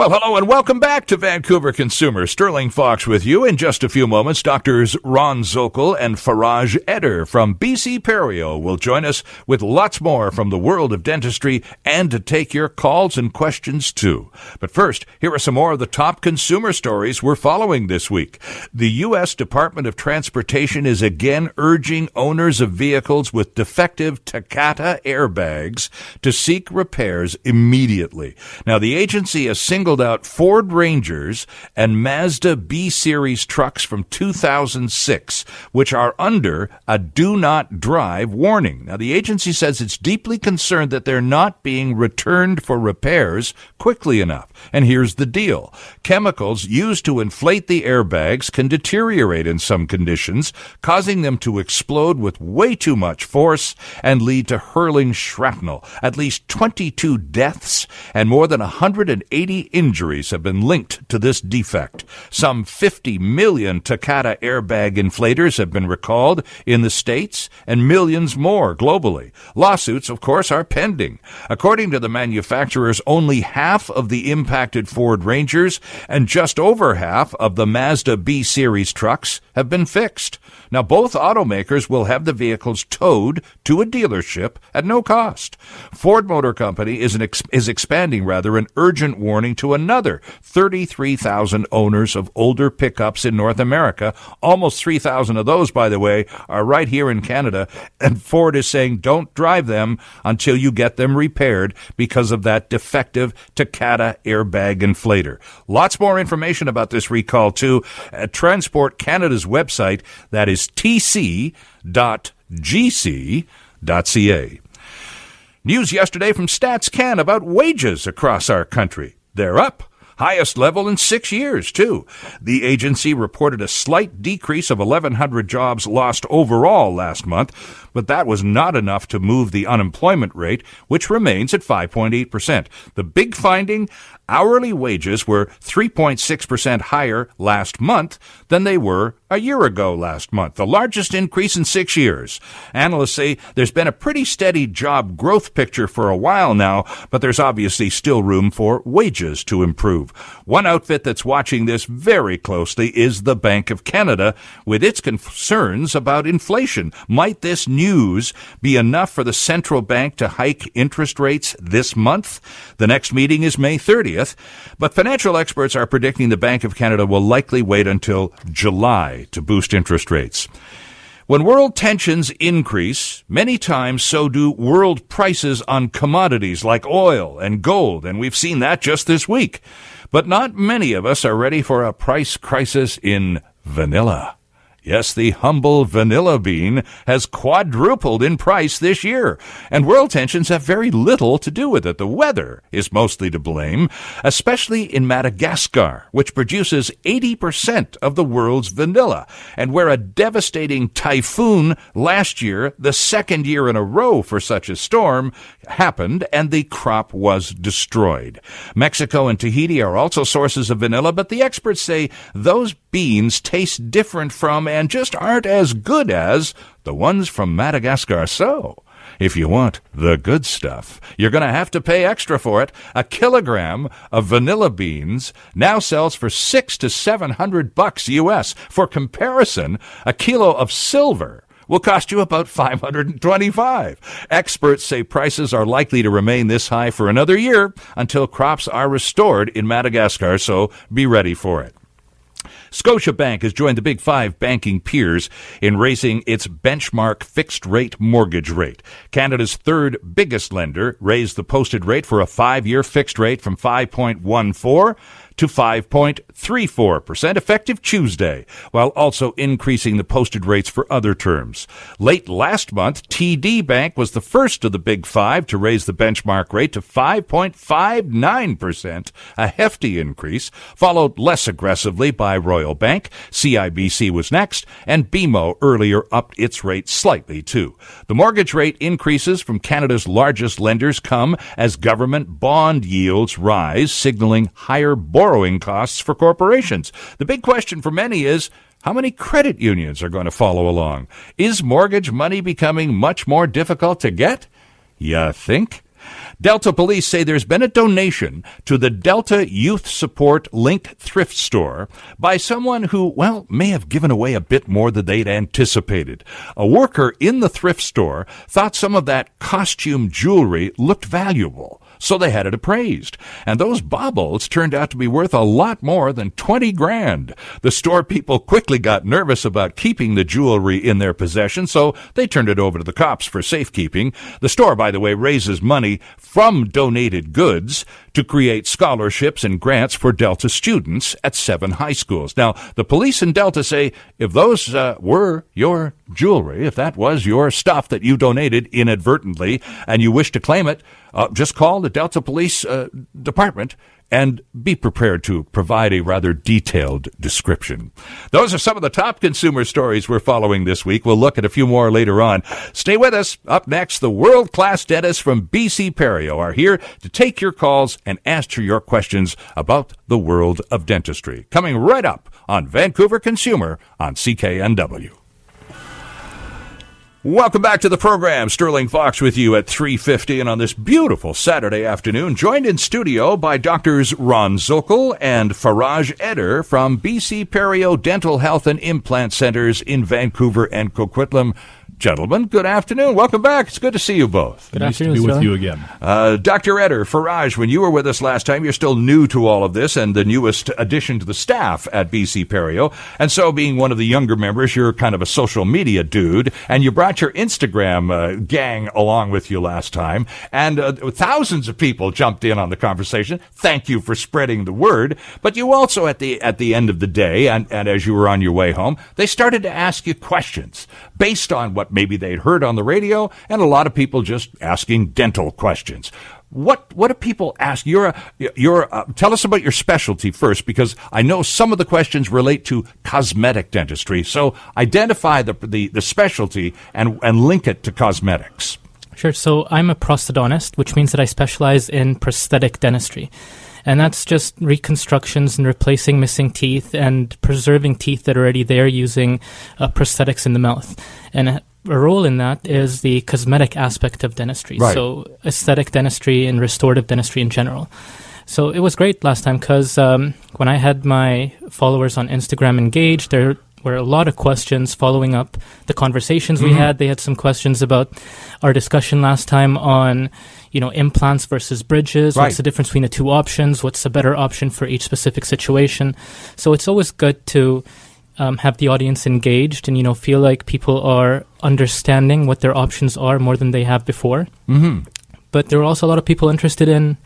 Well, hello and welcome back to Vancouver Consumer. Sterling Fox with you. In just a few moments, doctors Ron Zokol and Faraj Eder from BC Perio will join us with lots more from the world of dentistry and to take your calls and questions too. But first, here are some more of the top consumer stories we're following this week. The U.S. Department of Transportation is again urging owners of vehicles with defective Takata airbags to seek repairs immediately. Now, the agency has singled singled out Ford Rangers and Mazda B Series trucks from 2006, which are under a do not drive warning. Now, the agency says it's deeply concerned that they're not being returned for repairs quickly enough. And here's the deal chemicals used to inflate the airbags can deteriorate in some conditions, causing them to explode with way too much force and lead to hurling shrapnel. At least 22 deaths and more than 180 injuries have been linked to this defect. Some 50 million Takata airbag inflators have been recalled in the States and millions more globally. Lawsuits, of course, are pending. According to the manufacturers, only half of the impacted Ford Rangers and just over half of the Mazda B Series trucks have been fixed. Now, both automakers will have the vehicles towed to a dealership at no cost. Ford Motor Company is, ex- is expanding rather an urgent warning to another 33,000 owners of older pickups in North America. Almost 3,000 of those, by the way, are right here in Canada. And Ford is saying don't drive them until you get them repaired because of that defective Takata airbag inflator. Lots more information about this recall, too, at Transport Canada's website. That is tc.gc.ca. News yesterday from StatsCan about wages across our country. They're up. Highest level in six years, too. The agency reported a slight decrease of 1,100 jobs lost overall last month, but that was not enough to move the unemployment rate, which remains at 5.8%. The big finding hourly wages were 3.6% higher last month than they were a year ago last month, the largest increase in six years. Analysts say there's been a pretty steady job growth picture for a while now, but there's obviously still room for wages to improve. One outfit that's watching this very closely is the Bank of Canada with its concerns about inflation. Might this news be enough for the central bank to hike interest rates this month? The next meeting is May 30th, but financial experts are predicting the Bank of Canada will likely wait until July to boost interest rates. When world tensions increase, many times so do world prices on commodities like oil and gold, and we've seen that just this week. But not many of us are ready for a price crisis in vanilla. Yes, the humble vanilla bean has quadrupled in price this year, and world tensions have very little to do with it. The weather is mostly to blame, especially in Madagascar, which produces 80% of the world's vanilla, and where a devastating typhoon last year, the second year in a row for such a storm, happened and the crop was destroyed. Mexico and Tahiti are also sources of vanilla, but the experts say those beans taste different from and just aren't as good as the ones from Madagascar. So, if you want the good stuff, you're going to have to pay extra for it. A kilogram of vanilla beans now sells for six to seven hundred bucks US. For comparison, a kilo of silver will cost you about 525. Experts say prices are likely to remain this high for another year until crops are restored in Madagascar, so be ready for it. Scotiabank has joined the big five banking peers in raising its benchmark fixed rate mortgage rate. Canada's third biggest lender raised the posted rate for a five year fixed rate from 5.14 to 5.34% effective Tuesday, while also increasing the posted rates for other terms. Late last month, TD Bank was the first of the big five to raise the benchmark rate to 5.59%, a hefty increase, followed less aggressively by Royal Bank. CIBC was next, and BMO earlier upped its rate slightly too. The mortgage rate increases from Canada's largest lenders come as government bond yields rise, signaling higher borrowing costs for corporations. The big question for many is, how many credit unions are going to follow along? Is mortgage money becoming much more difficult to get? You think? Delta police say there's been a donation to the Delta Youth Support Link thrift store by someone who, well, may have given away a bit more than they'd anticipated. A worker in the thrift store thought some of that costume jewelry looked valuable so they had it appraised. And those baubles turned out to be worth a lot more than 20 grand. The store people quickly got nervous about keeping the jewelry in their possession, so they turned it over to the cops for safekeeping. The store, by the way, raises money from donated goods to create scholarships and grants for Delta students at seven high schools. Now, the police in Delta say if those uh, were your jewelry, if that was your stuff that you donated inadvertently and you wish to claim it, uh, just call the Delta Police uh, Department and be prepared to provide a rather detailed description. Those are some of the top consumer stories we're following this week. We'll look at a few more later on. Stay with us. Up next, the world class dentists from BC Perio are here to take your calls and answer your questions about the world of dentistry. Coming right up on Vancouver Consumer on CKNW. Welcome back to the program. Sterling Fox with you at 3:50 and on this beautiful Saturday afternoon, joined in studio by doctors Ron Zokol and Faraj Eder from BC Perio Dental Health and Implant Centers in Vancouver and Coquitlam. Gentlemen, good afternoon. Welcome back. It's good to see you both. Good nice afternoon, to be with you again. Uh, Dr. Eder, Faraj, when you were with us last time, you're still new to all of this and the newest addition to the staff at BC Perio. And so, being one of the younger members, you're kind of a social media dude, and you brought your Instagram uh, gang along with you last time. And uh, thousands of people jumped in on the conversation. Thank you for spreading the word. But you also, at the at the end of the day, and, and as you were on your way home, they started to ask you questions based on what maybe they'd heard on the radio, and a lot of people just asking dental questions. What what do people ask? You're a, you're a, tell us about your specialty first, because I know some of the questions relate to cosmetic dentistry. So identify the the, the specialty and and link it to cosmetics. Sure. So I'm a prosthodontist, which means that I specialize in prosthetic dentistry. And that's just reconstructions and replacing missing teeth and preserving teeth that are already there using uh, prosthetics in the mouth. And a, a role in that is the cosmetic aspect of dentistry. Right. So aesthetic dentistry and restorative dentistry in general. So it was great last time because um, when I had my followers on Instagram engaged, there were a lot of questions following up the conversations mm-hmm. we had. They had some questions about our discussion last time on, you know, implants versus bridges. Right. What's the difference between the two options? What's the better option for each specific situation? So it's always good to um, have the audience engaged and you know feel like people are understanding what their options are more than they have before. Mm-hmm. But there are also a lot of people interested in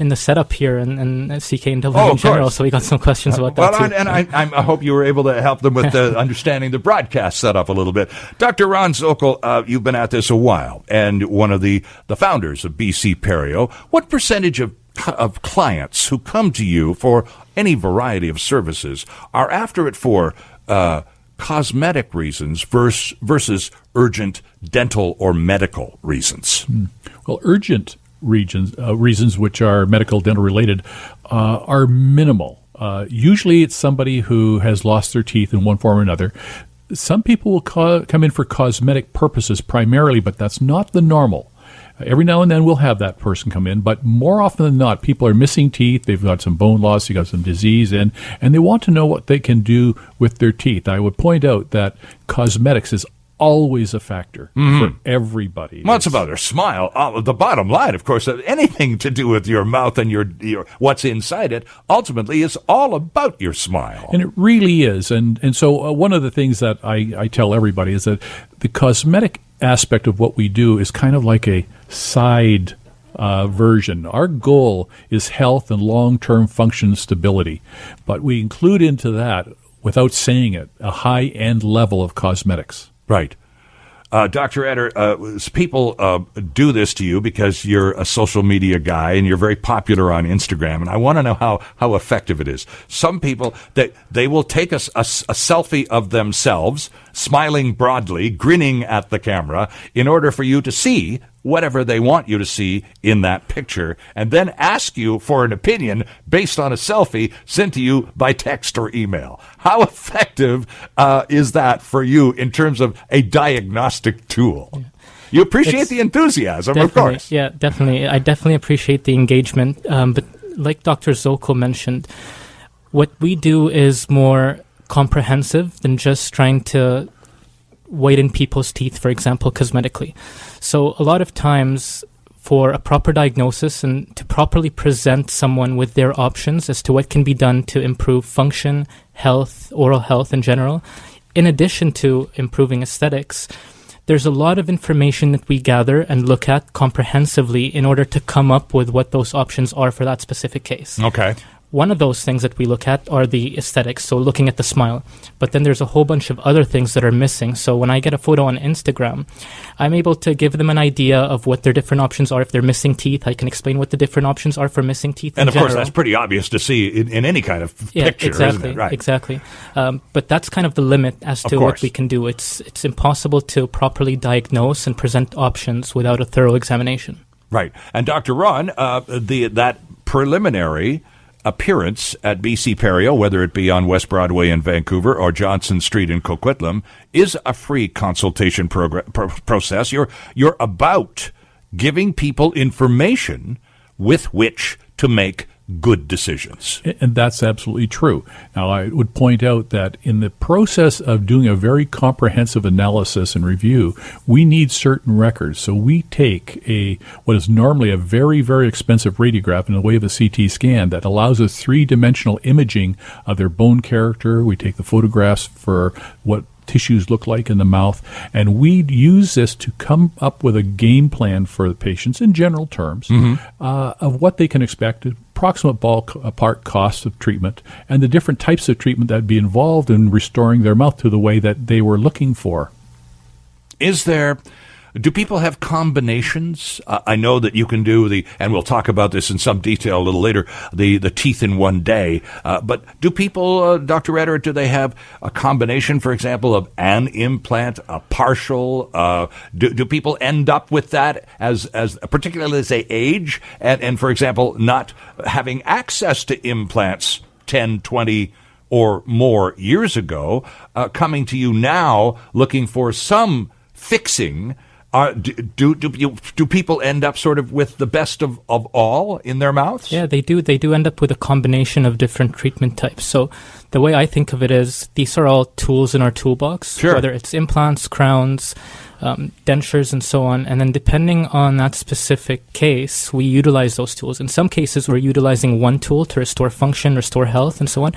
in the setup here and, and CK and W oh, in general. Course. So we got some questions about well, that. Well, and I, I, hope you were able to help them with the understanding the broadcast setup a little bit. Dr. Ron Zokol, uh, you've been at this a while and one of the, the founders of BC Perio. What percentage of of clients who come to you for any variety of services are after it for uh, cosmetic reasons versus, versus urgent dental or medical reasons? Hmm. Well, urgent regions, uh, reasons which are medical dental related uh, are minimal. Uh, usually, it's somebody who has lost their teeth in one form or another. Some people will co- come in for cosmetic purposes primarily, but that's not the normal. Every now and then we'll have that person come in, but more often than not, people are missing teeth. They've got some bone loss, they've got some disease, and and they want to know what they can do with their teeth. I would point out that cosmetics is always a factor mm-hmm. for everybody. Well, it's, about their smile. Uh, the bottom line, of course, anything to do with your mouth and your, your what's inside it, ultimately is all about your smile. And it really is. And and so uh, one of the things that I, I tell everybody is that the cosmetic aspect of what we do is kind of like a side uh, version. Our goal is health and long term function stability, but we include into that, without saying it, a high end level of cosmetics. Right. Uh, Dr. Eder, uh, people uh, do this to you because you're a social media guy and you're very popular on Instagram, and I want to know how, how effective it is. Some people they they will take a, a, a selfie of themselves, smiling broadly, grinning at the camera, in order for you to see whatever they want you to see in that picture and then ask you for an opinion based on a selfie sent to you by text or email. How effective uh, is that for you in terms of a diagnostic tool? Yeah. You appreciate it's the enthusiasm, of course. Yeah, definitely. I definitely appreciate the engagement. Um, but like Dr. Zokol mentioned, what we do is more comprehensive than just trying to whiten people's teeth, for example, cosmetically. So a lot of times for a proper diagnosis and to properly present someone with their options as to what can be done to improve function, health, oral health in general, in addition to improving aesthetics, there's a lot of information that we gather and look at comprehensively in order to come up with what those options are for that specific case. Okay. One of those things that we look at are the aesthetics, so looking at the smile. But then there's a whole bunch of other things that are missing. So when I get a photo on Instagram, I'm able to give them an idea of what their different options are. If they're missing teeth, I can explain what the different options are for missing teeth. And of general. course, that's pretty obvious to see in, in any kind of yeah, picture, exactly, Right. Exactly. Um, but that's kind of the limit as to what we can do. It's it's impossible to properly diagnose and present options without a thorough examination. Right. And Dr. Ron, uh, the that preliminary appearance at BC Perio, whether it be on West Broadway in Vancouver or Johnson Street in Coquitlam, is a free consultation progr- pro- process. You're you're about giving people information with which to make good decisions. And that's absolutely true. Now, I would point out that in the process of doing a very comprehensive analysis and review, we need certain records. So we take a what is normally a very, very expensive radiograph in the way of a CT scan that allows us three dimensional imaging of their bone character. We take the photographs for what tissues look like in the mouth. And we use this to come up with a game plan for the patients in general terms mm-hmm. uh, of what they can expect, approximate ballpark costs of treatment, and the different types of treatment that would be involved in restoring their mouth to the way that they were looking for. Is there do people have combinations? Uh, I know that you can do the, and we'll talk about this in some detail a little later, the, the teeth in one day. Uh, but do people, uh, Dr. Eder, do they have a combination, for example, of an implant, a partial? Uh, do, do people end up with that as, as particularly as they age? And, and for example, not having access to implants 10, 20, or more years ago, uh, coming to you now looking for some fixing are, do, do, do, do people end up sort of with the best of, of all in their mouths? Yeah, they do. They do end up with a combination of different treatment types. So the way I think of it is these are all tools in our toolbox, sure. whether it's implants, crowns, um, dentures, and so on. And then depending on that specific case, we utilize those tools. In some cases, we're utilizing one tool to restore function, restore health, and so on.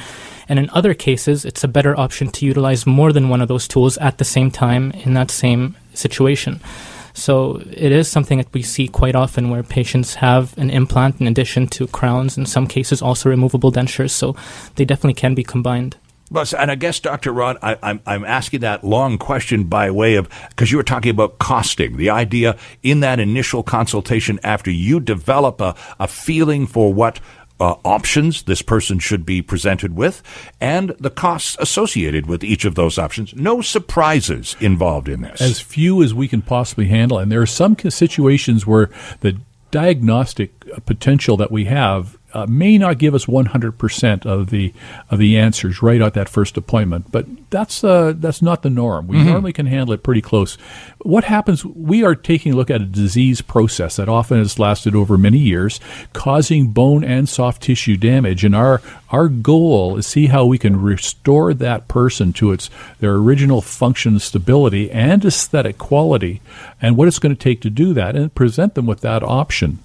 And in other cases, it's a better option to utilize more than one of those tools at the same time in that same situation. So it is something that we see quite often where patients have an implant in addition to crowns, in some cases also removable dentures. So they definitely can be combined. Well, and I guess, Dr. Rod, I, am I'm, I'm asking that long question by way of because you were talking about costing. The idea in that initial consultation after you develop a, a feeling for what uh, options this person should be presented with and the costs associated with each of those options. No surprises involved in this. As few as we can possibly handle. And there are some situations where the diagnostic potential that we have uh, may not give us 100% of the of the answers right at that first appointment, but that's uh, that's not the norm. We mm-hmm. normally can handle it pretty close. What happens? We are taking a look at a disease process that often has lasted over many years, causing bone and soft tissue damage, and our our goal is see how we can restore that person to its their original function, stability, and aesthetic quality, and what it's going to take to do that, and present them with that option.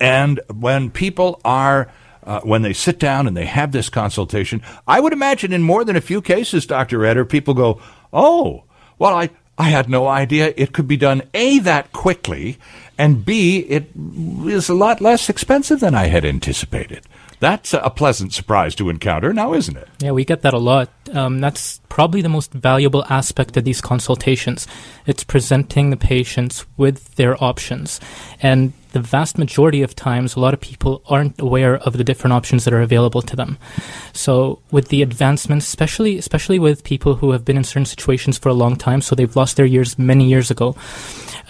And when people are uh, when they sit down and they have this consultation, I would imagine in more than a few cases, Dr. Eder, people go, "Oh, well, I I had no idea it could be done A, that quickly, and B, it is a lot less expensive than I had anticipated. That's a pleasant surprise to encounter now, isn't it? Yeah, we get that a lot. Um, that's probably the most valuable aspect of these consultations. It's presenting the patients with their options. And the vast majority of times, a lot of people aren't aware of the different options that are available to them. So, with the advancements, especially especially with people who have been in certain situations for a long time, so they've lost their years many years ago.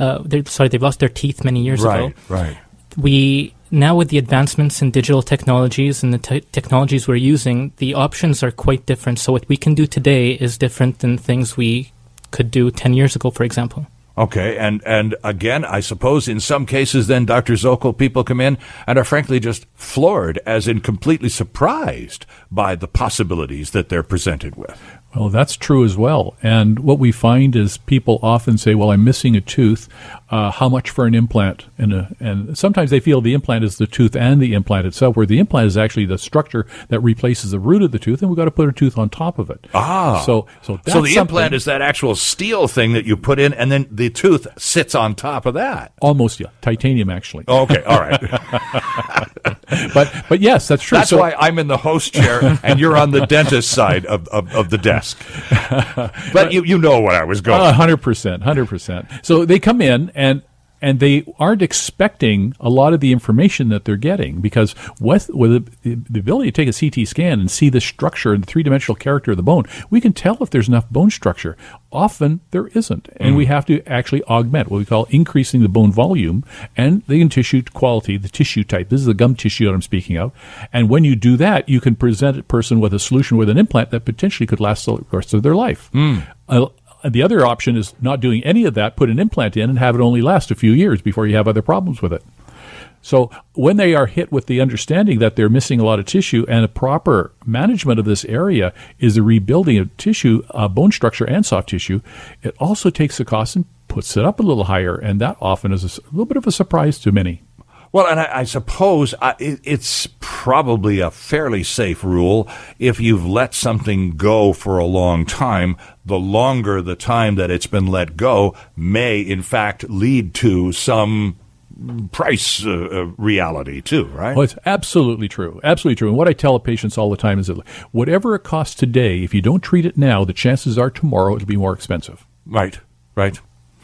Uh, sorry, they've lost their teeth many years right, ago. Right. We now with the advancements in digital technologies and the te- technologies we're using, the options are quite different. So what we can do today is different than things we could do 10 years ago, for example. Okay, and and again, I suppose in some cases, then Dr. Zokol, people come in and are frankly just floored, as in completely surprised by the possibilities that they're presented with. Well, that's true as well. And what we find is people often say, "Well, I'm missing a tooth. Uh, how much for an implant?" And, a, and sometimes they feel the implant is the tooth and the implant itself, where the implant is actually the structure that replaces the root of the tooth, and we've got to put a tooth on top of it. Ah, so so so the implant is that actual steel thing that you put in, and then the tooth sits on top of that. Almost, yeah, titanium actually. Okay, all right. but but yes, that's true. That's so, why I'm in the host chair and you're on the dentist side of, of, of the desk desk. but you, you know what I was going. Uh, hundred percent, hundred percent. So they come in and and they aren't expecting a lot of the information that they're getting because with, with the, the, ability to take a CT scan and see the structure and the three dimensional character of the bone, we can tell if there's enough bone structure. Often there isn't, and mm. we have to actually augment what we call increasing the bone volume and the tissue quality, the tissue type. This is the gum tissue that I'm speaking of. And when you do that, you can present a person with a solution with an implant that potentially could last the rest of their life. Mm. Uh, the other option is not doing any of that, put an implant in and have it only last a few years before you have other problems with it. So when they are hit with the understanding that they're missing a lot of tissue and a proper management of this area is the rebuilding of tissue, uh, bone structure and soft tissue, it also takes the cost and puts it up a little higher. And that often is a, a little bit of a surprise to many. Well, and I, I suppose I, it, it's probably a fairly safe rule if you've let something go for a long time. The longer the time that it's been let go may, in fact, lead to some price uh, uh, reality too, right? Well, it's absolutely true. Absolutely true. And what I tell patients all the time is that whatever it costs today, if you don't treat it now, the chances are tomorrow it'll be more expensive. Right. Right.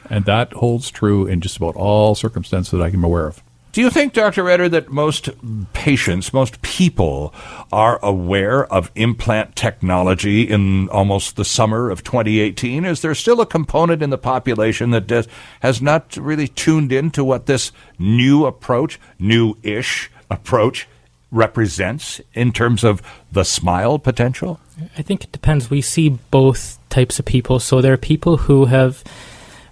And that holds true in just about all circumstances that I am aware of. Do you think, Dr. Eder, that most patients, most people are aware of implant technology in almost the summer of 2018? Is there still a component in the population that has not really tuned into what this new approach, new ish approach, represents in terms of the smile potential? I think it depends. We see both types of people. So there are people who have,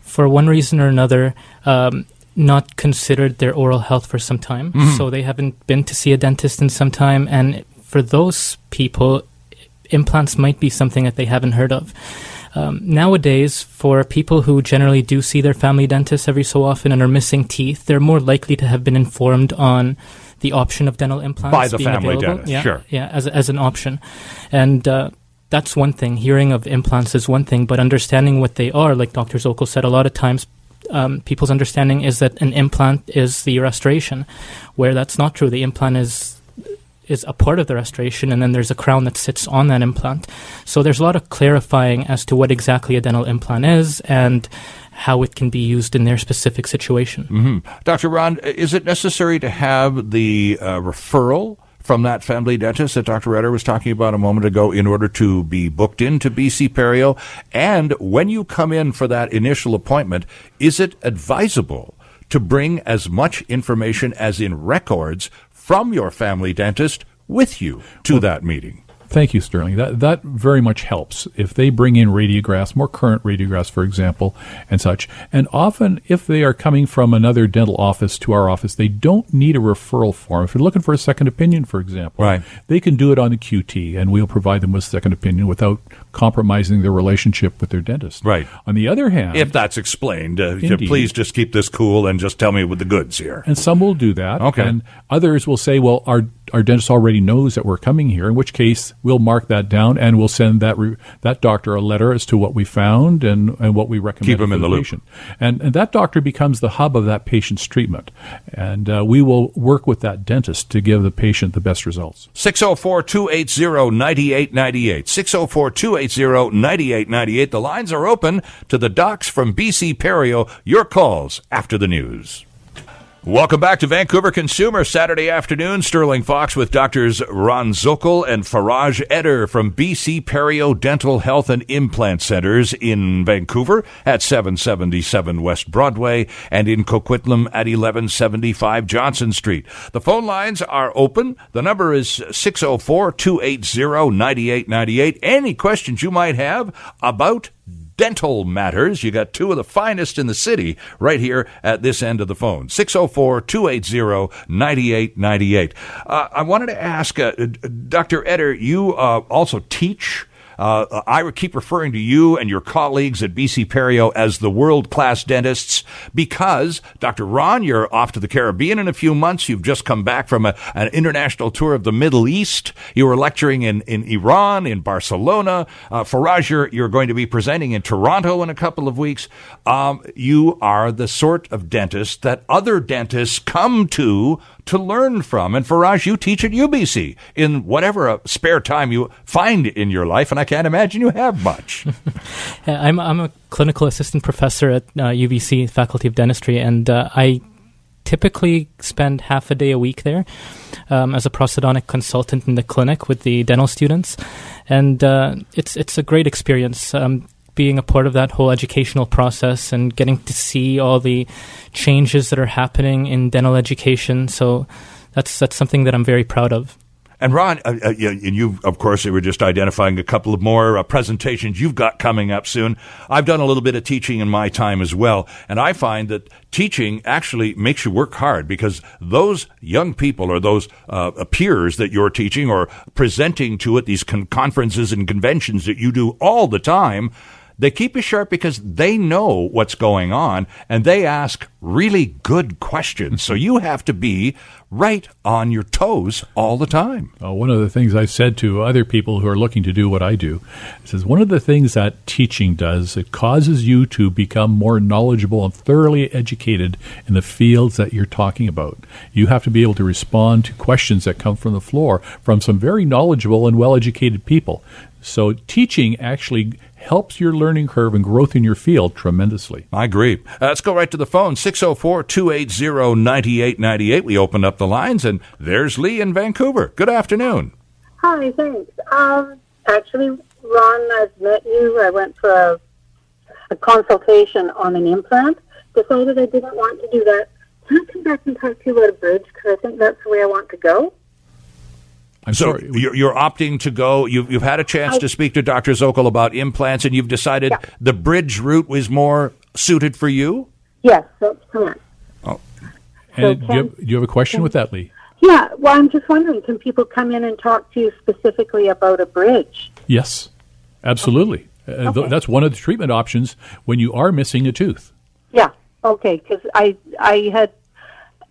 for one reason or another, um, not considered their oral health for some time. Mm-hmm. So they haven't been to see a dentist in some time. And for those people, implants might be something that they haven't heard of. Um, nowadays, for people who generally do see their family dentist every so often and are missing teeth, they're more likely to have been informed on the option of dental implants by the being family available. dentist. Yeah, sure, yeah, as as an option, and. Uh, that's one thing. Hearing of implants is one thing, but understanding what they are, like Dr. Zokol said, a lot of times um, people's understanding is that an implant is the restoration, where that's not true. The implant is is a part of the restoration, and then there's a crown that sits on that implant. So there's a lot of clarifying as to what exactly a dental implant is and how it can be used in their specific situation. Mm-hmm. Dr. Ron, is it necessary to have the uh, referral? From that family dentist that Dr. Eder was talking about a moment ago in order to be booked into BC Perio? And when you come in for that initial appointment, is it advisable to bring as much information as in records from your family dentist with you to well, that meeting? Thank you, Sterling. That that very much helps if they bring in radiographs, more current radiographs, for example, and such. And often, if they are coming from another dental office to our office, they don't need a referral form. If you're looking for a second opinion, for example, right. they can do it on the QT, and we'll provide them with a second opinion without compromising their relationship with their dentist. Right. On the other hand, if that's explained, uh, please just keep this cool and just tell me with the goods here. And some will do that. Okay. And others will say, well, our our dentist already knows that we're coming here, in which case we'll mark that down and we'll send that re- that doctor a letter as to what we found and, and what we recommend. Keep him in the, the loop. And, and that doctor becomes the hub of that patient's treatment. And uh, we will work with that dentist to give the patient the best results. 604 280 9898. 604 280 9898. The lines are open to the docs from BC Perio. Your calls after the news. Welcome back to Vancouver Consumer Saturday afternoon. Sterling Fox with doctors Ron Zokol and Faraj Eder from BC Perio Dental Health and Implant Centers in Vancouver at 777 West Broadway and in Coquitlam at 1175 Johnson Street. The phone lines are open. The number is 604 280 9898. Any questions you might have about dental matters. You got two of the finest in the city right here at this end of the phone. 604-280-9898. Uh, I wanted to ask, uh, Dr. Eder, you uh, also teach uh, I keep referring to you and your colleagues at BC Perio as the world class dentists because, Dr. Ron, you're off to the Caribbean in a few months. You've just come back from a, an international tour of the Middle East. You were lecturing in, in Iran, in Barcelona. Uh, Faraj, you're, you're going to be presenting in Toronto in a couple of weeks. Um, you are the sort of dentist that other dentists come to to learn from. And Faraj, you teach at UBC in whatever uh, spare time you find in your life, and I can't imagine you have much. I'm, I'm a clinical assistant professor at uh, UBC Faculty of Dentistry, and uh, I typically spend half a day a week there um, as a prosthodontic consultant in the clinic with the dental students, and uh, it's it's a great experience. Um, being a part of that whole educational process and getting to see all the changes that are happening in dental education. So that's that's something that I'm very proud of. And Ron, uh, uh, and you, of course, we were just identifying a couple of more uh, presentations you've got coming up soon. I've done a little bit of teaching in my time as well, and I find that teaching actually makes you work hard because those young people or those uh, peers that you're teaching or presenting to at these con- conferences and conventions that you do all the time they keep you sharp because they know what's going on and they ask really good questions. so you have to be right on your toes all the time. Uh, one of the things I've said to other people who are looking to do what I do is one of the things that teaching does, it causes you to become more knowledgeable and thoroughly educated in the fields that you're talking about. You have to be able to respond to questions that come from the floor from some very knowledgeable and well educated people. So teaching actually helps your learning curve and growth in your field tremendously. I agree. Uh, let's go right to the phone 604 280 9898. We opened up the lines, and there's Lee in Vancouver. Good afternoon. Hi, thanks. Um, actually, Ron, I've met you. I went for a, a consultation on an implant. Decided I didn't want to do that. Can I come back and talk to you about a bridge? Because I think that's the way I want to go. I'm so sorry. You're, you're opting to go. You've, you've had a chance I, to speak to Dr. Zokol about implants, and you've decided Yeah. the bridge route was more suited for you. Yes, that's correct. And so do, you have, do you have a question with that, Lee? Yeah, well, I'm just wondering, can people come in and talk to you specifically about a bridge? Yes, absolutely. Uh, th- Okay. that's one of the treatment options when you are missing a tooth. Yeah, okay, because I, I had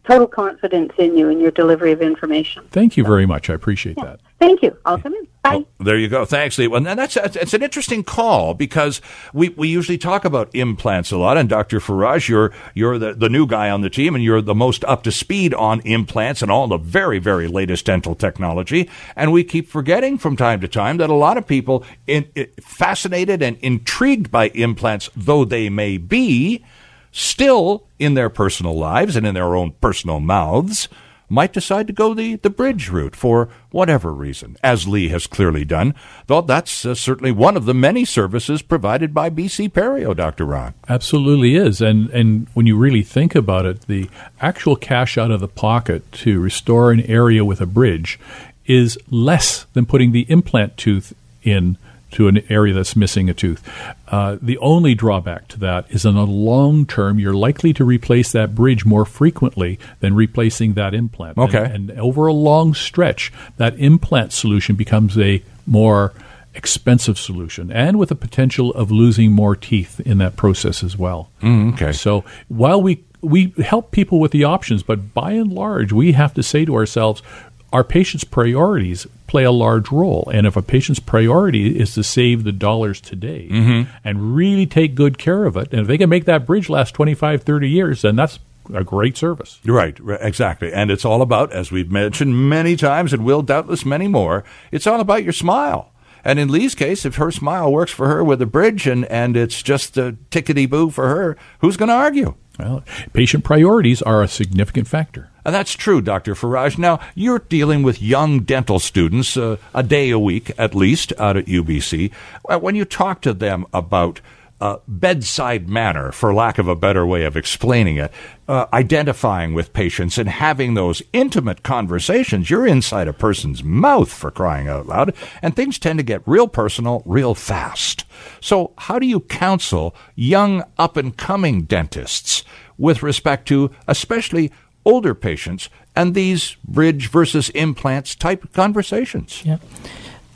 total confidence in you and your delivery of information. Thank you very much. I appreciate that. Thank you. I'll come in. Bye. Oh, there you go. Thanks, Lee. Well, and that's it's an interesting call because we, we usually talk about implants a lot. And Dr. Faraj, you're you're the, the new guy on the team, and you're the most up to speed on implants and all the very very latest dental technology. And we keep forgetting from time to time that a lot of people, in, in, fascinated and intrigued by implants, though they may be, still in their personal lives and in their own personal mouths might decide to go the, the bridge route for whatever reason, as Lee has clearly done, though that's uh, certainly one of the many services provided by BC Perio, Dr. Ron. Absolutely is. And and when you really think about it, the actual cash out of the pocket to restore an area with a bridge is less than putting the implant tooth in to an area that's missing a tooth. Uh, the only drawback to that is in the long term, you're likely to replace that bridge more frequently than replacing that implant. Okay. And, and over a long stretch, that implant solution becomes a more expensive solution and with the potential of losing more teeth in that process as well. Mm, okay. So while we we help people with the options, but by and large, we have to say to ourselves, our patient's priorities play a large role. And if a patient's priority is to save the dollars today Mm-hmm. and really take good care of it, and if they can make that bridge last 25, 30 years, then that's a great service. Right, right, exactly. And it's all about, as we've mentioned many times and will doubtless many more, it's all about your smile. And in Lee's case, if her smile works for her with a bridge and, and it's just a tickety boo for her, who's going to argue? Well, patient priorities are a significant factor. And that's true, Dr. Faraj. Now, you're dealing with young dental students uh, a day a week, at least, out at UBC. Uh, When you talk to them about uh, bedside manner, for lack of a better way of explaining it, uh, identifying with patients and having those intimate conversations, you're inside a person's mouth for crying out loud, and things tend to get real personal real fast. So, how do you counsel young up and coming dentists with respect to especially older patients and these bridge versus implants type conversations? Yeah.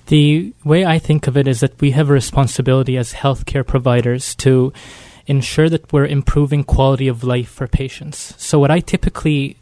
The way I think of it is that we have a responsibility as healthcare providers to ensure that we're improving quality of life for patients. So, what I typically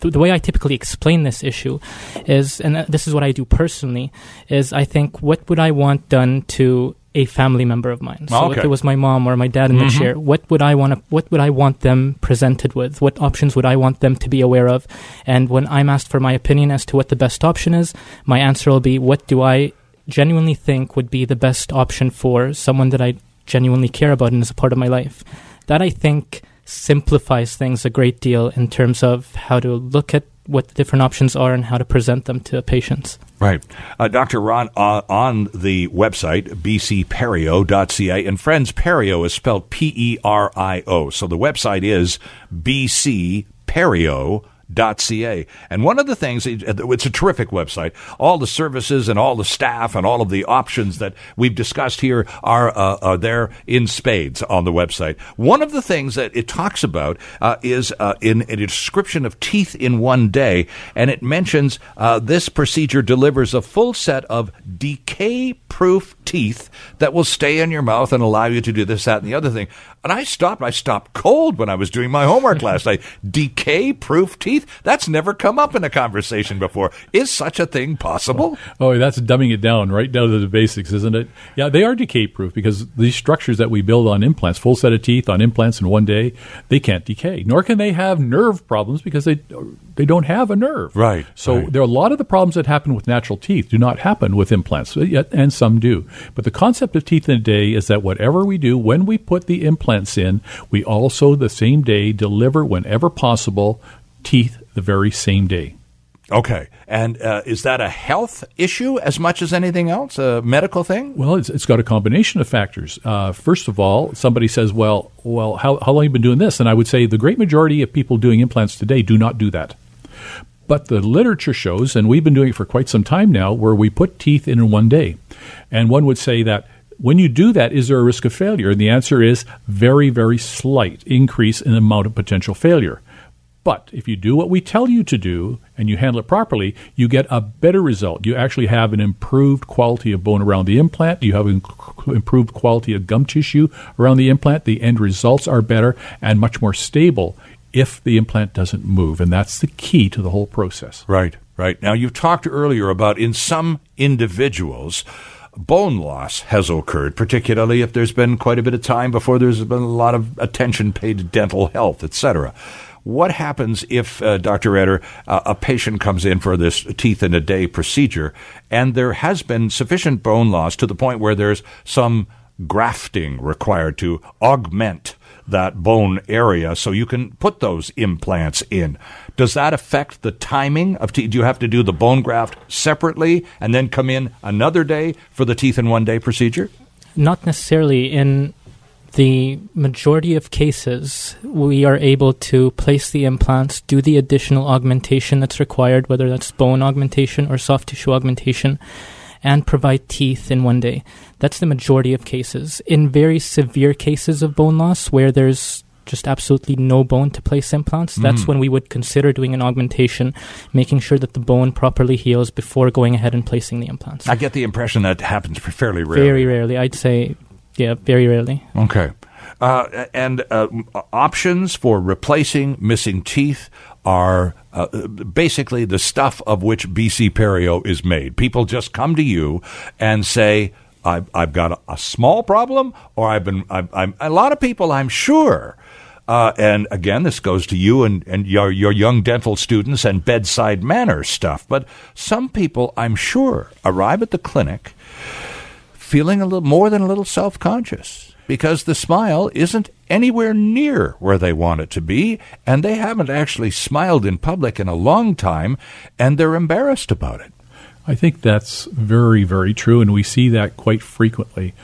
the way I typically explain this issue is, and uh, this is what I do personally, is I think, what would I want done to a family member of mine? So Okay. Mm-hmm. if it was my mom or my dad in the chair, what would I want to, what would I want them presented with? What options would I want them to be aware of? And when I'm asked for my opinion as to what the best option is, my answer will be, what do I genuinely think would be the best option for someone that I genuinely care about and is a part of my life? That I think simplifies things a great deal in terms of how to look at what the different options are and how to present them to patients. Right. Uh, Dr. Ron, uh, on the website, bcperio.ca, and friends, Perio is spelled P E R I O. So the website is bcperio.ca. And one of the things, it's a terrific website. All the services and all the staff and all of the options that we've discussed here are, uh, are there in spades on the website. One of the things that it talks about uh, is uh, in a description of teeth in one day, and it mentions uh, this procedure delivers a full set of decay proof teeth that will stay in your mouth and allow you to do this, that, and the other thing. And I stopped. I stopped cold when I was doing my homework last night. Decay proof teeth? That's never come up in a conversation before. Is such a thing possible? Oh, oh, that's dumbing it down right down to the basics, isn't it? Yeah, they are decay proof because these structures that we build on implants, full set of teeth on implants in one day, they can't decay. Nor can they have nerve problems because they they don't have a nerve. Right, So right. there are a lot of the problems that happen with natural teeth do not happen with implants, yet and some do. But the concept of teeth in a day is that whatever we do when we put the implants in, we also the same day deliver whenever possible teeth the very same day. Okay. And uh, is that a health issue as much as anything else? A medical thing? Well, it's, it's got a combination of factors. Uh, first of all, somebody says, "Well, well, how, how long have you been doing this?" And I would say the great majority of people doing implants today do not do that. But the literature shows, and we've been doing it for quite some time now, where we put teeth in in one day, and one would say that. When you do that, is there a risk of failure? And the answer is very, very slight increase in the amount of potential failure. But if you do what we tell you to do and you handle it properly, you get a better result. You actually have an improved quality of bone around the implant. You have improved quality of gum tissue around the implant. The end results are better and much more stable if the implant doesn't move. And that's the key to the whole process. Right, right. Now, you talked earlier about in some individuals, bone loss has occurred, particularly if there's been quite a bit of time before there's been a lot of attention paid to dental health, etc. What happens if, uh, Dr. Eder, uh, a patient comes in for this teeth in a day procedure and there has been sufficient bone loss to the point where there's some grafting required to augment that bone area so you can put those implants in. Does that affect the timing of teeth? Do you have to do the bone graft separately and then come in another day for the teeth in one day procedure? Not necessarily. In the majority of cases, we are able to place the implants, do the additional augmentation that's required, whether that's bone augmentation or soft tissue augmentation, and provide teeth in one day. That's the majority of cases. In very severe cases of bone loss, where there's just absolutely no bone to place implants, that's when we would consider doing an augmentation, making sure that the bone properly heals before going ahead and placing the implants. I get the impression that happens fairly rarely. Very rarely. I'd say, yeah, very rarely. Okay. Uh, and uh, options for replacing missing teeth are uh, basically the stuff of which BC Perio is made. People just come to you and say, I've, I've got a, a small problem, or I've been, I've, I'm, a lot of people, I'm sure. Uh, and again, this goes to you and, and your, your young dental students and bedside manner stuff. But some people, I'm sure, arrive at the clinic feeling a little more than a little self conscious because the smile isn't anywhere near where they want it to be, and they haven't actually smiled in public in a long time, and they're embarrassed about it. I think that's very, very true, and we see that quite frequently.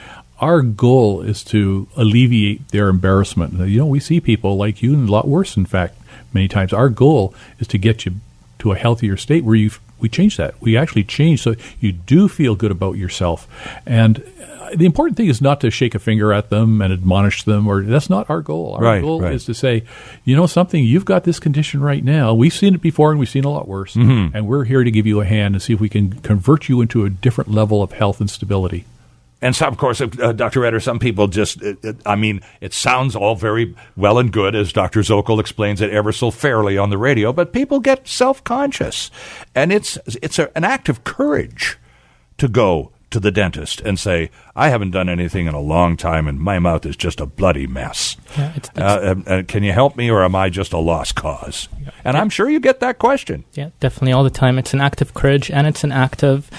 Our goal is to alleviate their embarrassment. You know, we see people like you, and a lot worse, in fact, many times. Our goal is to get you to a healthier state where you we change that. We actually change so you do feel good about yourself. And the important thing is not to shake a finger at them and admonish them, or that's not our goal. Our right, goal right. is to say, you know, something you've got this condition right now. We've seen it before, and we've seen a lot worse, mm-hmm. and we're here to give you a hand and see if we can convert you into a different level of health and stability. And some, of course, uh, Dr. Eder, some people just, uh, uh, I mean, it sounds all very well and good, as Dr. Zokol explains it ever so fairly on the radio, but people get self conscious. And it's, it's a, an act of courage to go to the dentist and say, I haven't done anything in a long time and my mouth is just a bloody mess. Yeah, it's, it's, uh, uh, can you help me or am I just a lost cause? Yeah. And yeah. I'm sure you get that question. Yeah, definitely all the time. It's an act of courage and it's an act of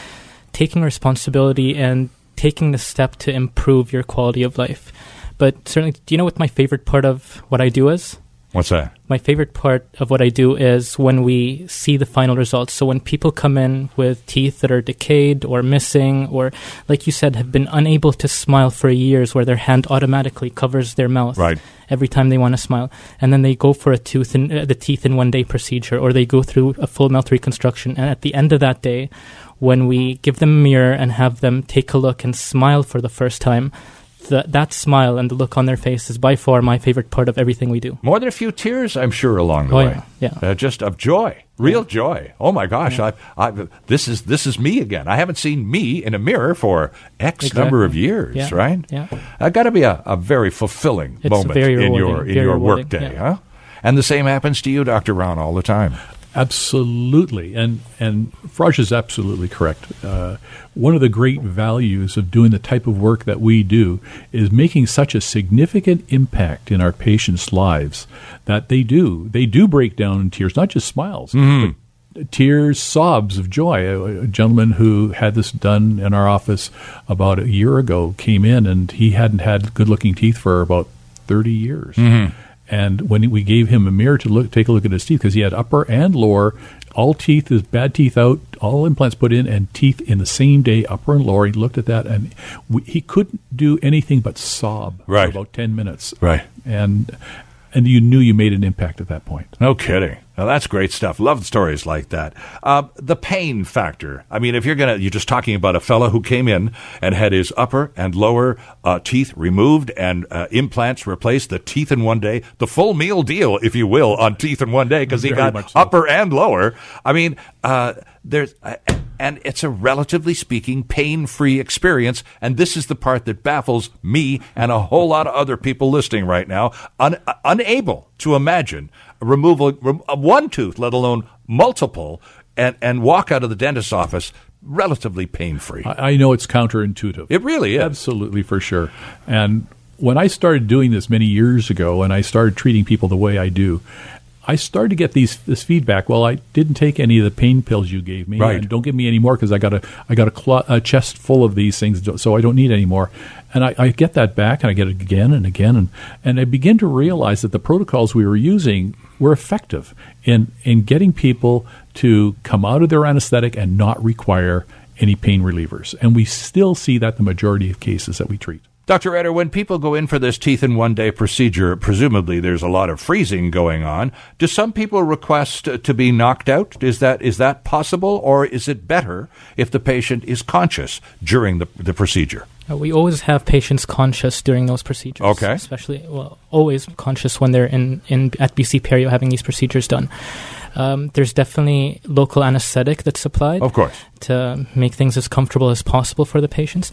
taking responsibility and taking the step to improve your quality of life. But certainly, do you know what my favorite part of what I do is? What's that? My favorite part of what I do is when we see the final results. So when people come in with teeth that are decayed or missing, or like you said, have been unable to smile for years, where their hand automatically covers their mouth right. every time they want to smile, and then they go for a tooth in, uh, the teeth in one day procedure, or they go through a full mouth reconstruction, and at the end of that day, when we give them a mirror and have them take a look and smile for the first time, the, that smile and the look on their face is by far my favorite part of everything we do. More than a few tears, I'm sure, along the oh, way. Yeah, yeah. Uh, just of joy, real yeah. joy. Oh my gosh, yeah. I, I, this is this is me again. I haven't seen me in a mirror for X exactly. number of years, right? Yeah, that got to be a, a very fulfilling it's moment very in your in your workday, huh? And the same happens to you, Doctor Ron, all the time. Absolutely, and and Faraj is absolutely correct. Uh, one of the great values of doing the type of work that we do is making such a significant impact in our patients' lives that they do they do break down in tears, not just smiles, mm-hmm. but tears, sobs of joy. A, a, gentleman who had this done in our office about a year ago came in, and he hadn't had good-looking teeth for about thirty years. Mm-hmm. And when we gave him a mirror to look, take a look at his teeth, because he had upper and lower, all teeth, is bad teeth out, all implants put in, and teeth in the same day, upper and lower. He looked at that, and we, he couldn't do anything but sob right. for about ten minutes. Right. And and you knew you made an impact at that point. No kidding. Now that's great stuff. Love stories like that. Uh, the pain factor. I mean, if you're gonna, you're just talking about a fellow who came in and had his upper and lower uh, teeth removed and uh, implants replaced, the teeth in one day, the full meal deal, if you will, on teeth in one day because he Very got so. upper and lower. I mean, uh, there's. And it's a relatively speaking pain free experience. And this is the part that baffles me and a whole lot of other people listening right now, un- unable to imagine a removal of one tooth, let alone multiple, and, and walk out of the dentist's office relatively pain free. I, I know it's counterintuitive. It really is. Absolutely, for sure. And when I started doing this many years ago and I started treating people the way I do, I started to get these this feedback. Well, I didn't take any of the pain pills you gave me, Right. and don't give me any more because I got a I got a, clo- a chest full of these things, so I don't need any more. And I, I get that back, and I get it again and again, and and I begin to realize that the protocols we were using were effective in in getting people to come out of their anesthetic and not require any pain relievers. And we still see that the majority of cases that we treat. Dr. Eder, when people go in for this teeth in one day procedure, presumably there's a lot of freezing going on. Do some people request to be knocked out? Is that is that possible, or is it better if the patient is conscious during the, the procedure? Uh, we always have patients conscious during those procedures. Okay. Especially, well, always conscious when they're in, in at BC Perio having these procedures done. Um, there's definitely local anesthetic that's supplied. Of course. To make things as comfortable as possible for the patients.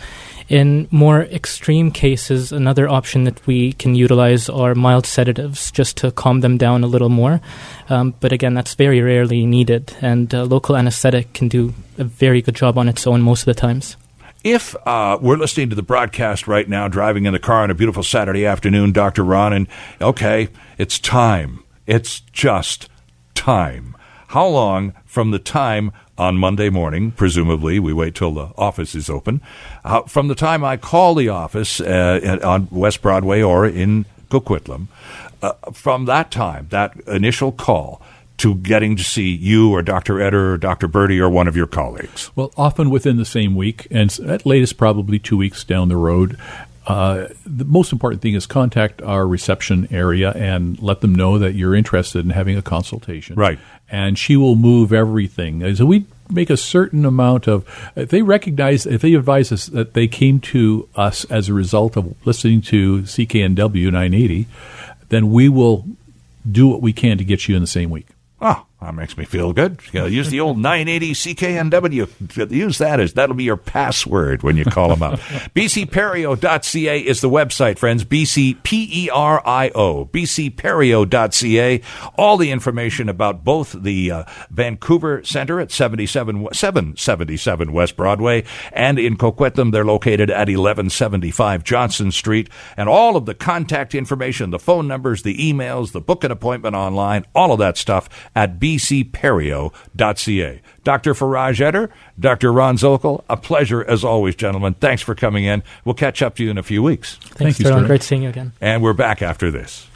In more extreme cases, another option that we can utilize are mild sedatives just to calm them down a little more. Um, but again, that's very rarely needed, and uh, local anesthetic can do a very good job on its own most of the times. If uh, we're listening to the broadcast right now, driving in the car on a beautiful Saturday afternoon, Dr. Ron, and okay, it's time. It's just time. How long from the time on Monday morning, presumably, we wait till the office is open, uh, from the time I call the office uh, on West Broadway or in Coquitlam, uh, from that time, that initial call, to getting to see you or Dr. Eder or Dr. Birdie or one of your colleagues? Well, often within the same week, and at latest probably two weeks down the road. Uh, the most important thing is contact our reception area and let them know that you're interested in having a consultation. Right. And she will move everything. So we make a certain amount of, if they recognize, if they advise us that they came to us as a result of listening to CKNW 980, then we will do what we can to get you in the same week. Oh, that makes me feel good. use the old 980 CKNW. Use that as that'll be your password when you call them up. bcperio.ca is the website, friends. BCPERIO. bcperio.ca. All the information about both the uh, Vancouver Center at 77 777 West Broadway and in Coquitlam they're located at 1175 Johnson Street and all of the contact information, the phone numbers, the emails, the book an appointment online, all of that stuff at bcperio.ca. Dr. Faraj Eder, Dr. Ron Zokol, a pleasure as always, gentlemen. Thanks for coming in. We'll catch up to you in a few weeks. Thanks, Thank you, Great seeing you again. And we're back after this.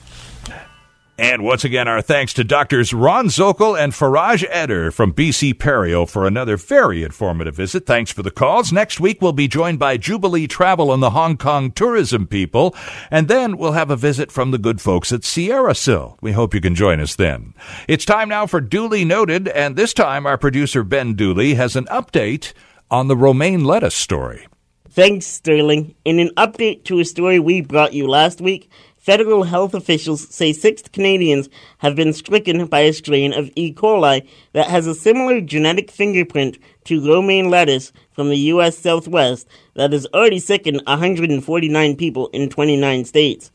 And once again, our thanks to Doctors Ron Zokol and Faraj Eder from BC Perio for another very informative visit. Thanks for the calls. Next week, we'll be joined by Jubilee Travel and the Hong Kong tourism people. And then we'll have a visit from the good folks at Sierra Sil. We hope you can join us then. It's time now for Duly Noted. And this time, our producer Ben Dooley has an update on the romaine lettuce story. Thanks, Sterling. In an update to a story we brought you last week, Federal health officials say six Canadians have been stricken by a strain of E. coli that has a similar genetic fingerprint to romaine lettuce from the U.S. Southwest that has already sickened 149 people in 29 states.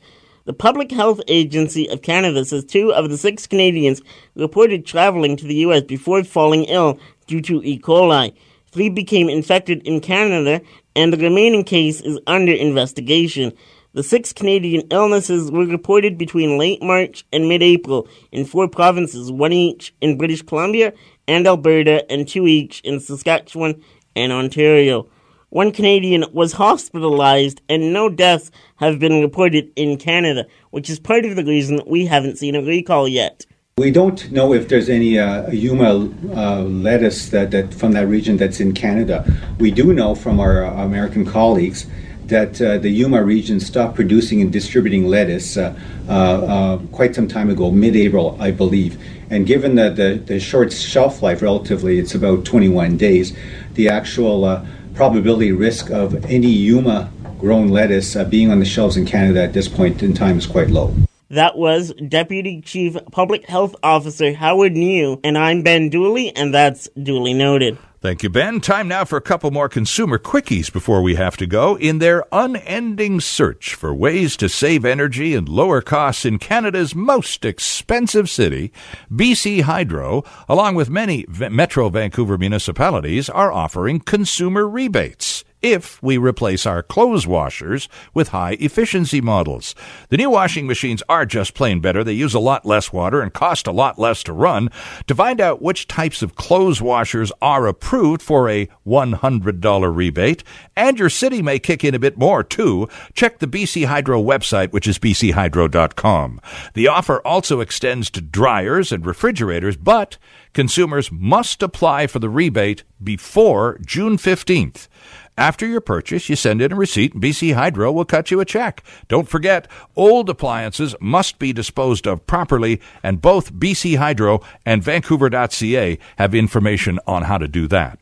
The Public Health Agency of Canada says two of the six Canadians reported traveling to the U.S. before falling ill due to E. coli. Three became infected in Canada, and the remaining case is under investigation. The six Canadian illnesses were reported between late March and mid April in four provinces, one each in British Columbia and Alberta, and two each in Saskatchewan and Ontario. One Canadian was hospitalized, and no deaths have been reported in Canada, which is part of the reason we haven't seen a recall yet. We don't know if there's any uh, Yuma uh, lettuce that, that from that region that's in Canada. We do know from our uh, American colleagues that uh, the Yuma region stopped producing and distributing lettuce uh, uh, uh quite some time ago, mid-April, I believe. And given the, the, the, short shelf life, relatively, it's about 21 days, the actual uh, probability risk of any Yuma grown lettuce uh, being on the shelves in Canada at this point in time is quite low. That was Deputy Chief Public Health Officer Howard Njoo, and I'm Ben Dooley, and that's duly noted. Thank you, Ben. Time now for a couple more consumer quickies before we have to go. In their unending search for ways to save energy and lower costs in Canada's most expensive city, BC Hydro, along with many Metro Vancouver municipalities, are offering consumer rebates if we replace our clothes washers with high efficiency models. The new washing machines are just plain better. They use a lot less water and cost a lot less to run. To find out which types of clothes washers are approved for a $100 rebate, and your city may kick in a bit more too, check the BC Hydro website, which is bchydro.com. The offer also extends to dryers and refrigerators, but consumers must apply for the rebate before June 15th. After your purchase, you send in a receipt and BC Hydro will cut you a check. Don't forget, old appliances must be disposed of properly, and both BC Hydro and Vancouver.ca have information on how to do that.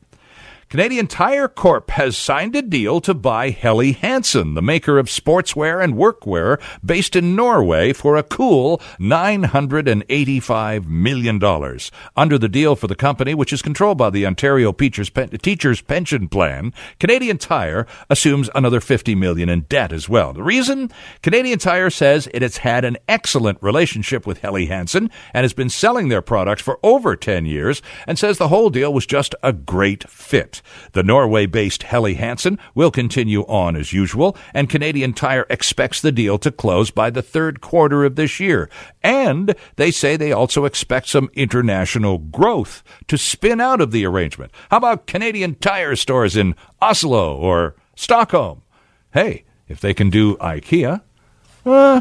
Canadian Tire Corp has signed a deal to buy Helly Hansen, the maker of sportswear and workwear based in Norway, for a cool $985 million. Under the deal for the company, which is controlled by the Ontario Teachers, Teachers Pension Plan, Canadian Tire assumes another 50 million in debt as well. The reason? Canadian Tire says it has had an excellent relationship with Helly Hansen and has been selling their products for over 10 years and says the whole deal was just a great fit. The Norway based Helly Hansen will continue on as usual, and Canadian Tire expects the deal to close by the third quarter of this year. And they say they also expect some international growth to spin out of the arrangement. How about Canadian Tire stores in Oslo or Stockholm? Hey, if they can do IKEA. Uh,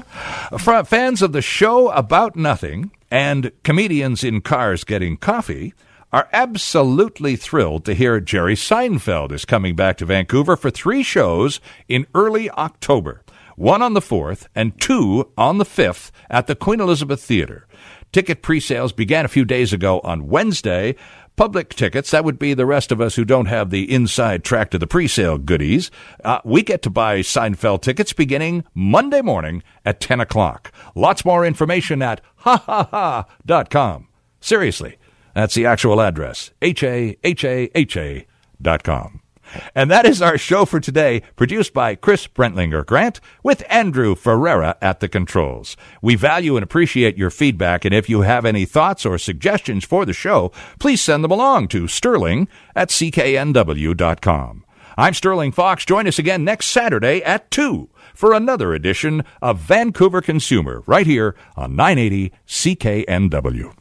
fans of the show About Nothing and comedians in cars getting coffee are absolutely thrilled to hear Jerry Seinfeld is coming back to Vancouver for three shows in early October one on the 4th and two on the 5th at the Queen Elizabeth Theatre. Ticket pre sales began a few days ago on Wednesday. Public tickets, that would be the rest of us who don't have the inside track to the presale goodies. Uh, we get to buy Seinfeld tickets beginning Monday morning at 10 o'clock. Lots more information at ha ha ha dot com. Seriously, that's the actual address. H-A-H-A-H-A dot com. And that is our show for today, produced by Chris Brentlinger Grant with Andrew Ferreira at the controls. We value and appreciate your feedback, and if you have any thoughts or suggestions for the show, please send them along to sterling at cknw.com. I'm Sterling Fox. Join us again next Saturday at 2 for another edition of Vancouver Consumer, right here on 980 CKNW.